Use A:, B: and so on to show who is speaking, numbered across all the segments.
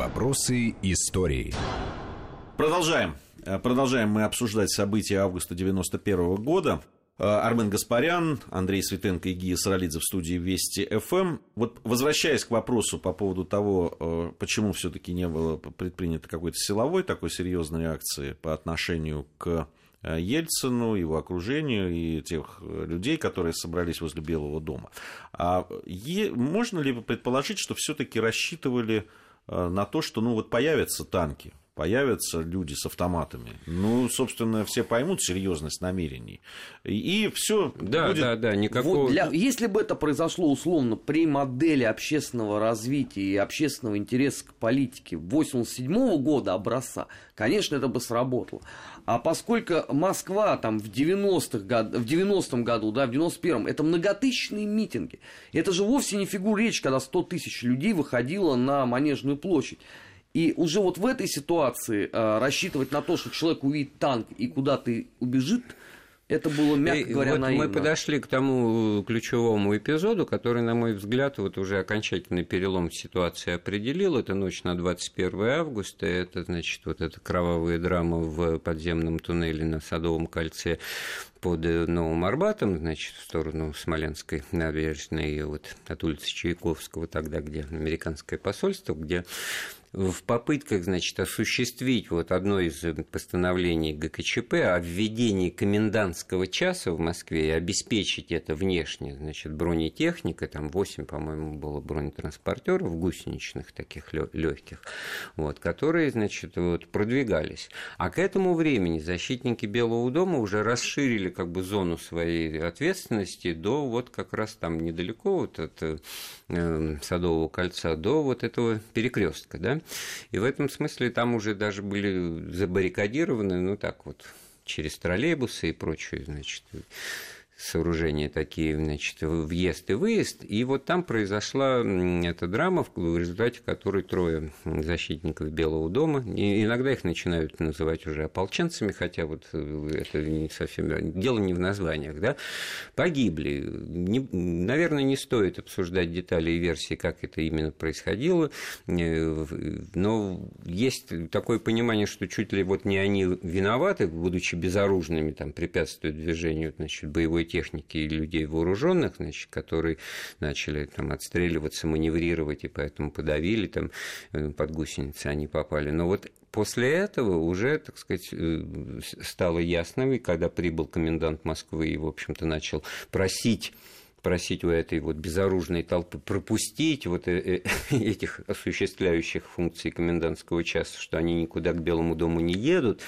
A: Вопросы истории.
B: Продолжаем. Э, Продолжаем мы обсуждать события августа 91 года. Э, Армен Гаспарян, Андрей Светенко и Гия Саралидзе в студии Вести ФМ. Вот возвращаясь к вопросу по поводу того, э, почему все-таки не было предпринято какой-то силовой такой серьезной реакции по отношению к Ельцину, его окружению и тех людей, которые собрались возле Белого дома. А можно ли предположить, что все-таки рассчитывали на то, что ну, вот появятся танки, появятся люди с автоматами. Ну, собственно, все поймут серьезность намерений. И, все.
C: Да,
B: будет...
C: да, да, никакого...
D: Вот для... Если бы это произошло условно при модели общественного развития и общественного интереса к политике 87 года образца, конечно, это бы сработало. А поскольку Москва там в 90-х год... в 90-м году, да, в 91-м, это многотысячные митинги. Это же вовсе не фигура речи, когда 100 тысяч людей выходило на Манежную площадь. И уже вот в этой ситуации э, рассчитывать на то, что человек увидит танк и куда-то убежит, это было, мягко
C: И
D: говоря,
C: вот
D: наивно.
C: Мы подошли к тому ключевому эпизоду, который, на мой взгляд, вот уже окончательный перелом ситуации определил. Это ночь на 21 августа, это, значит, вот эта кровавая драма в подземном туннеле на Садовом кольце под Новым Арбатом, значит, в сторону Смоленской набережной, вот от улицы Чайковского, тогда, где американское посольство, где в попытках, значит, осуществить вот одно из постановлений ГКЧП о введении комендантского часа в Москве и обеспечить это внешне, значит, бронетехникой, там 8, по-моему, было бронетранспортеров гусеничных таких легких, вот, которые, значит, вот, продвигались. А к этому времени защитники Белого дома уже расширили как бы зону своей ответственности до вот как раз там недалеко вот от э, Садового кольца до вот этого перекрестка, да, и в этом смысле там уже даже были забаррикадированы, ну так вот, через троллейбусы и прочее, значит, сооружения такие, значит, въезд и выезд. И вот там произошла эта драма, в результате которой трое защитников Белого дома, и иногда их начинают называть уже ополченцами, хотя вот это не совсем... Дело не в названиях, да, погибли. Не, наверное, не стоит обсуждать детали и версии, как это именно происходило, но есть такое понимание, что чуть ли вот не они виноваты, будучи безоружными, там, препятствуют движению, значит, боевой техники и людей вооруженных, значит, которые начали там отстреливаться, маневрировать и поэтому подавили там под гусеницы они попали. Но вот после этого уже, так сказать, стало ясно, и когда прибыл комендант Москвы и, в общем-то, начал просить просить у этой вот безоружной толпы пропустить вот этих осуществляющих функции комендантского часа, что они никуда к Белому дому не едут,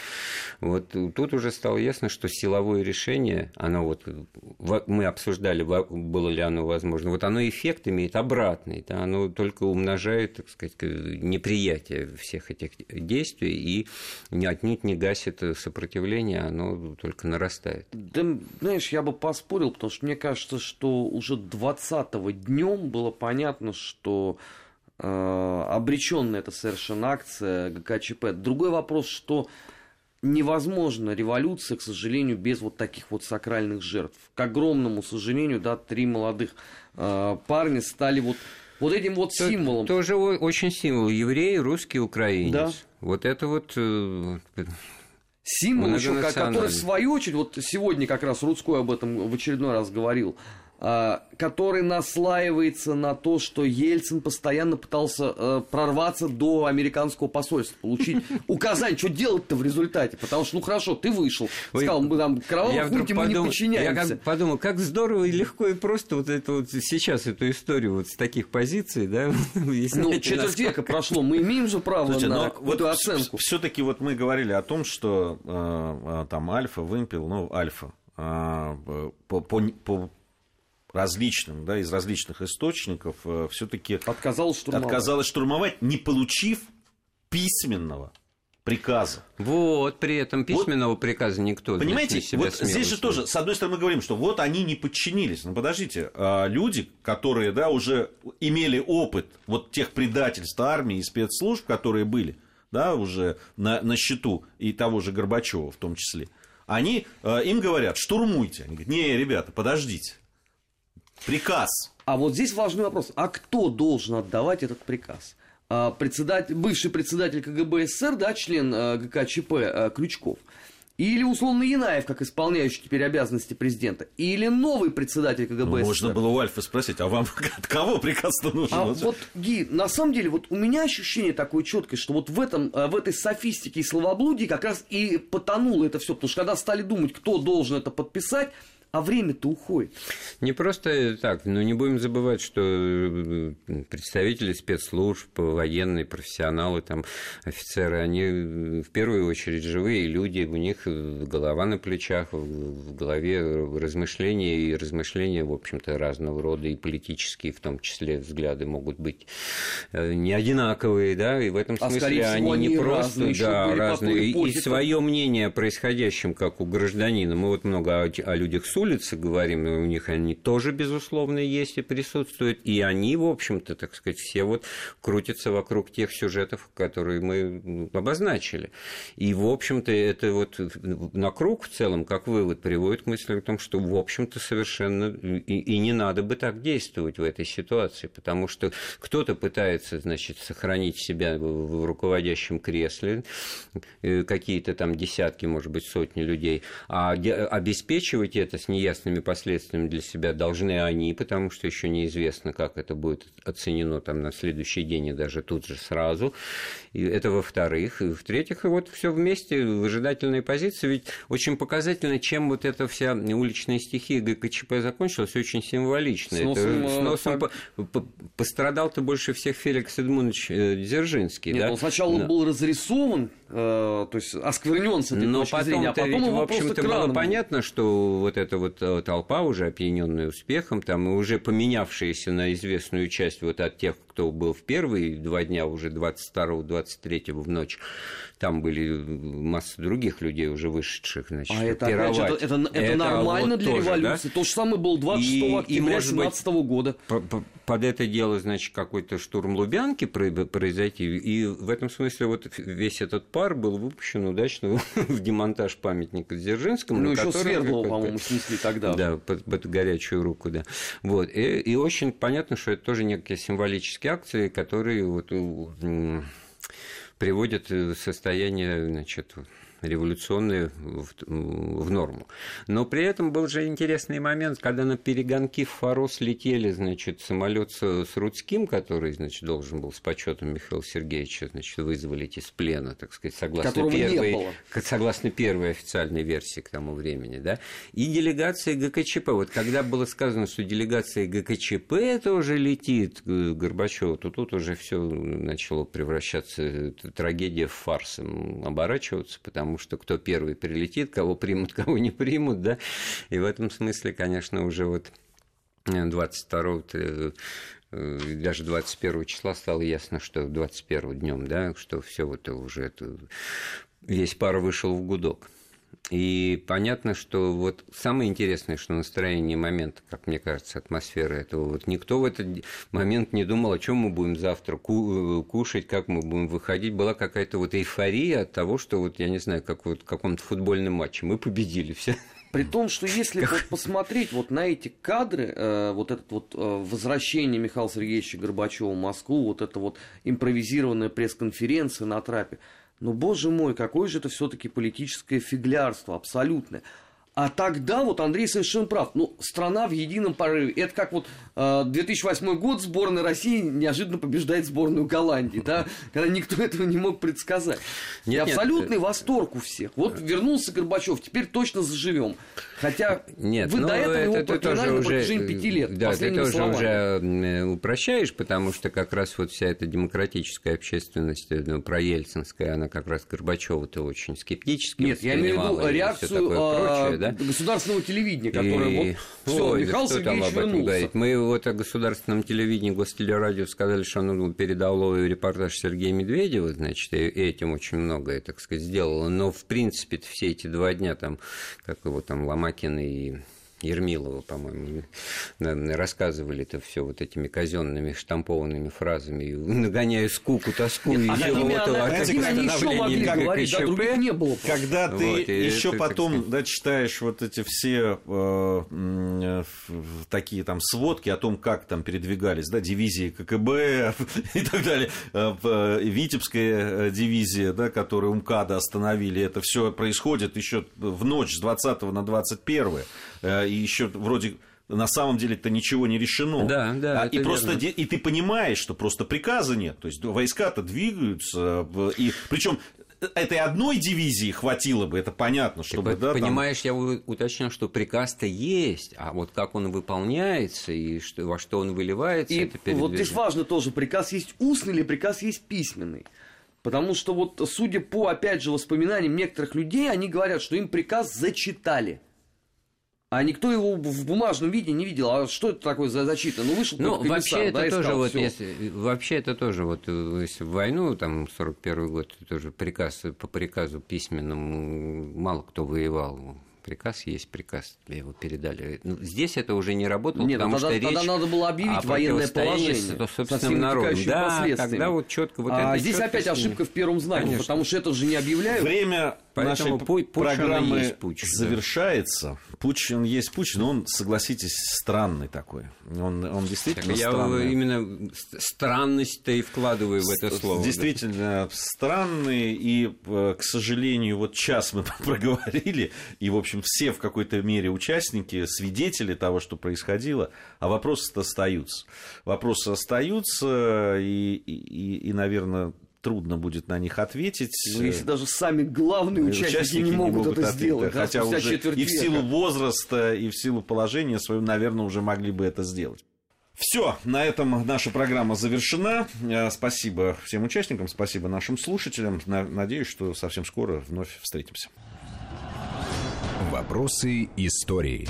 C: вот тут уже стало ясно, что силовое решение, оно вот, мы обсуждали, было ли оно возможно, вот оно эффект имеет обратный, да, оно только умножает, так сказать, неприятие всех этих действий и отнюдь не гасит сопротивление, оно только нарастает.
D: Да, знаешь, я бы поспорил, потому что мне кажется, что уже 20-го днем было понятно, что э, обреченная это совершенно акция ГКЧП. Другой вопрос, что невозможно революция, к сожалению, без вот таких вот сакральных жертв. К огромному сожалению, да, три молодых э, парня стали вот вот этим вот
C: То,
D: символом.
C: Тоже очень символ. Еврей, русский, украинец.
D: Да.
C: Вот это вот... Э,
D: Символ еще, который в свою очередь, вот сегодня как раз Рудской об этом в очередной раз говорил, который наслаивается на то, что Ельцин постоянно пытался э, прорваться до американского посольства, получить указание, что делать-то в результате. Потому что, ну хорошо, ты вышел, сказал, мы там кровавым путем мы не подчиняемся.
C: Я как подумал, как здорово и легко и просто вот это вот сейчас эту историю вот с таких позиций, да,
D: Ну, четверть века прошло, мы имеем же право
B: Слушайте,
D: на эту
B: вот
D: оценку.
B: Все-таки вот мы говорили о том, что э, там альфа, вымпел, ну, альфа, э, по, по, по различным, да, из различных источников э, все-таки
D: Отказалась штурмовать.
B: отказалась штурмовать, не получив письменного приказа.
C: Вот, при этом письменного вот, приказа никто
B: Понимаете,
C: значит, себя
B: вот здесь же тоже, с одной стороны, мы говорим, что вот они не подчинились. Но подождите, а люди, которые, да, уже имели опыт вот тех предательств армии и спецслужб, которые были, да, уже на, на счету и того же Горбачева в том числе, они, им говорят, штурмуйте. Они говорят, не, ребята, подождите. Приказ.
D: А вот здесь важный вопрос. А кто должен отдавать этот приказ? председатель, бывший председатель КГБ СССР, да, член ГКЧП Крючков – или условно Янаев, как исполняющий теперь обязанности президента. Или новый председатель КГБ ну,
B: Можно было у Альфа спросить, а вам от кого приказ-то нужен?
D: А вот, Ги, на самом деле, вот у меня ощущение такое четкое, что вот в, этом, э, в этой софистике и словоблудии как раз и потонуло это все. Потому что когда стали думать, кто должен это подписать, а время-то уходит.
C: Не просто так, но не будем забывать, что э, представители спецслужб, военные, профессионалы, там, офицеры, они э, в первую очередь живые люди, у них голова на плечах, в голове размышления, и размышления, в общем-то, разного рода, и политические, в том числе, взгляды могут быть э, не одинаковые, да, и в этом а, смысле а они, они не просто, разные, да, разные, и, и свое мнение о происходящем, как у гражданина, мы вот много о, о людях с улицы говорим, у них они тоже, безусловно, есть и присутствуют, и они, в общем-то, так сказать, все вот крутятся вокруг тех сюжетов, которые мы обозначили. И, в общем-то, это вот на круг в целом, как вывод, приводит к мысли о том, что, в общем-то, совершенно и, и не надо бы так действовать в этой ситуации, потому что кто-то пытается, значит, сохранить себя в руководящем кресле, э, какие-то там десятки, может быть, сотни людей, а обеспечивать это с неясными последствиями для себя должны они, потому что еще неизвестно, как это будет оценено там на следующий день и даже тут же сразу. И это во-вторых. И в-третьих, вот все вместе, выжидательные позиции. Ведь очень показательно, чем вот эта вся уличная стихия ГКЧП закончилась, очень символично. Сносом, это, сносом по, по, пострадал-то больше всех Феликс Эдмунович э, Дзержинский.
D: Нет,
C: да?
D: он сначала да. был разрисован, э, то есть осквернен с этой
C: Но
D: точки зрения, а потом
C: ведь, в общем-то, было понятно, что вот эта вот э, толпа, уже опьяненная успехом, там, и уже поменявшаяся на известную часть вот от тех, кто был в первые два дня, уже 22-23 в ночь, там были масса других людей уже вышедших, значит,
D: а это, опять же, это, это, это нормально вот для тоже, революции. Да? То же самое было 26 и, октября 2017 года.
C: Под это дело, значит, какой-то штурм Лубянки произойти. И в этом смысле вот весь этот пар был выпущен удачно в демонтаж памятника Дзержинскому.
D: Ну, еще Свердлова, по-моему, снесли тогда.
C: Да, под, под горячую руку, да. Вот. И, и очень понятно, что это тоже некие символические акции, которые вот приводят в состояние значит, революционные в, в норму. Но при этом был же интересный момент, когда на перегонки в Форос летели, значит, самолет с, Рудским, который, значит, должен был с почетом Михаила Сергеевича, значит, вызволить из плена, так сказать, согласно первой, согласно первой официальной версии к тому времени, да, и делегация ГКЧП. Вот когда было сказано, что делегация ГКЧП тоже летит к Горбачеву, то тут уже все начало превращаться, трагедия в фарс оборачиваться, потому потому что кто первый прилетит, кого примут, кого не примут, да, и в этом смысле, конечно, уже вот 22 э, э, даже 21 числа стало ясно, что 21 днем, да, что все вот уже это, весь пар вышел в гудок. И понятно, что вот самое интересное, что настроение момента, как мне кажется, атмосфера этого, вот никто в этот момент не думал, о чем мы будем завтра кушать, как мы будем выходить. Была какая-то вот эйфория от того, что вот, я не знаю, как вот в каком-то футбольном матче мы победили все.
D: При том, что если вот посмотреть вот на эти кадры, э, вот это вот э, возвращение Михаила Сергеевича Горбачева в Москву, вот это вот импровизированная пресс-конференция на трапе, но, боже мой, какое же это все-таки политическое фиглярство абсолютное. А тогда вот Андрей совершенно прав. Ну, страна в едином порыве. Это как вот э, 2008 год сборная России неожиданно побеждает сборную Голландии, да, когда никто этого не мог предсказать. Нет, И абсолютный нет. восторг у всех. Вот вернулся Горбачев, теперь точно заживем. Хотя
C: нет,
D: вы
C: ну,
D: до этого
C: это,
D: его проклинали на протяжении пяти лет.
C: Да, ты тоже словами. уже упрощаешь, потому что как раз вот вся эта демократическая общественность, э, ну, проельцинская, она как раз Горбачева-то очень скептически
D: Нет, я имею в виду реакцию прочее, да? государственного телевидения, которое и... вот все, Ой, Михаил Сергеевич там вернулся. Говорить?
C: Мы вот о государственном телевидении, гостелерадио сказали, что оно передало репортаж Сергея Медведева, значит, и этим очень многое, так сказать, сделало. Но, в принципе, все эти два дня там, как его там, Ломакин и Ермилова, по-моему, рассказывали это все вот этими казенными штампованными фразами, нагоняя скуку, тоску и
D: а
C: все
D: вот еще могли говорить, да, других не было.
B: Когда ты вот, еще это, потом да, читаешь вот эти все э, э, такие там сводки о том, как там передвигались, да, дивизии ККБ и так далее, э, Витебская э, дивизия, да, которую МКАДа остановили, это все происходит еще в ночь с 20 на 21 э, и еще вроде на самом деле это ничего не решено.
C: Да, да.
B: И просто и ты понимаешь, что просто приказа нет. То есть войска-то двигаются. И причем этой одной дивизии хватило бы, это понятно, чтобы...
C: Так, да, понимаешь, там... я уточнил, что приказ-то есть, а вот как он выполняется и что, во что он выливается,
D: и это Вот здесь важно тоже, приказ есть устный или приказ есть письменный. Потому что вот, судя по, опять же, воспоминаниям некоторых людей, они говорят, что им приказ зачитали а никто его в бумажном виде не видел. А что это такое за зачита? Ну, вышел
C: ну, вообще это да, тоже вот, если, вообще это тоже вот, если в войну, там, 41 год, тоже приказ, по приказу письменному мало кто воевал приказ есть приказ, его передали. Ну, здесь это уже не работало,
D: Нет, ну
C: потому
D: тогда,
C: что
D: тогда
C: речь
D: надо было объявить военное положение
C: то, собственным народом. Да, тогда вот четко вот
D: а здесь опять ошибка в первом знаке, Конечно. потому что это же не объявляют.
B: Время Поэтому нашей путь, программы есть путь, завершается. Да. Путь, он есть путь, но он, согласитесь, странный такой. Он, он действительно так странный.
C: Я именно странность-то и вкладываю в это слово.
B: Действительно да. странный, и, э, к сожалению, вот час мы проговорили, и, в общем, все в какой-то мере участники, свидетели того, что происходило, а вопросы остаются. Вопросы остаются, и, и, и наверное, трудно будет на них ответить.
D: Ну, если даже сами главные участники, участники не, могут не могут это ответить, сделать.
B: Хотя уже и в силу возраста, и в силу положения своего, наверное, уже могли бы это сделать. Все, на этом наша программа завершена. Э, спасибо всем участникам, спасибо нашим слушателям. Надеюсь, что совсем скоро вновь встретимся.
A: Вопросы истории.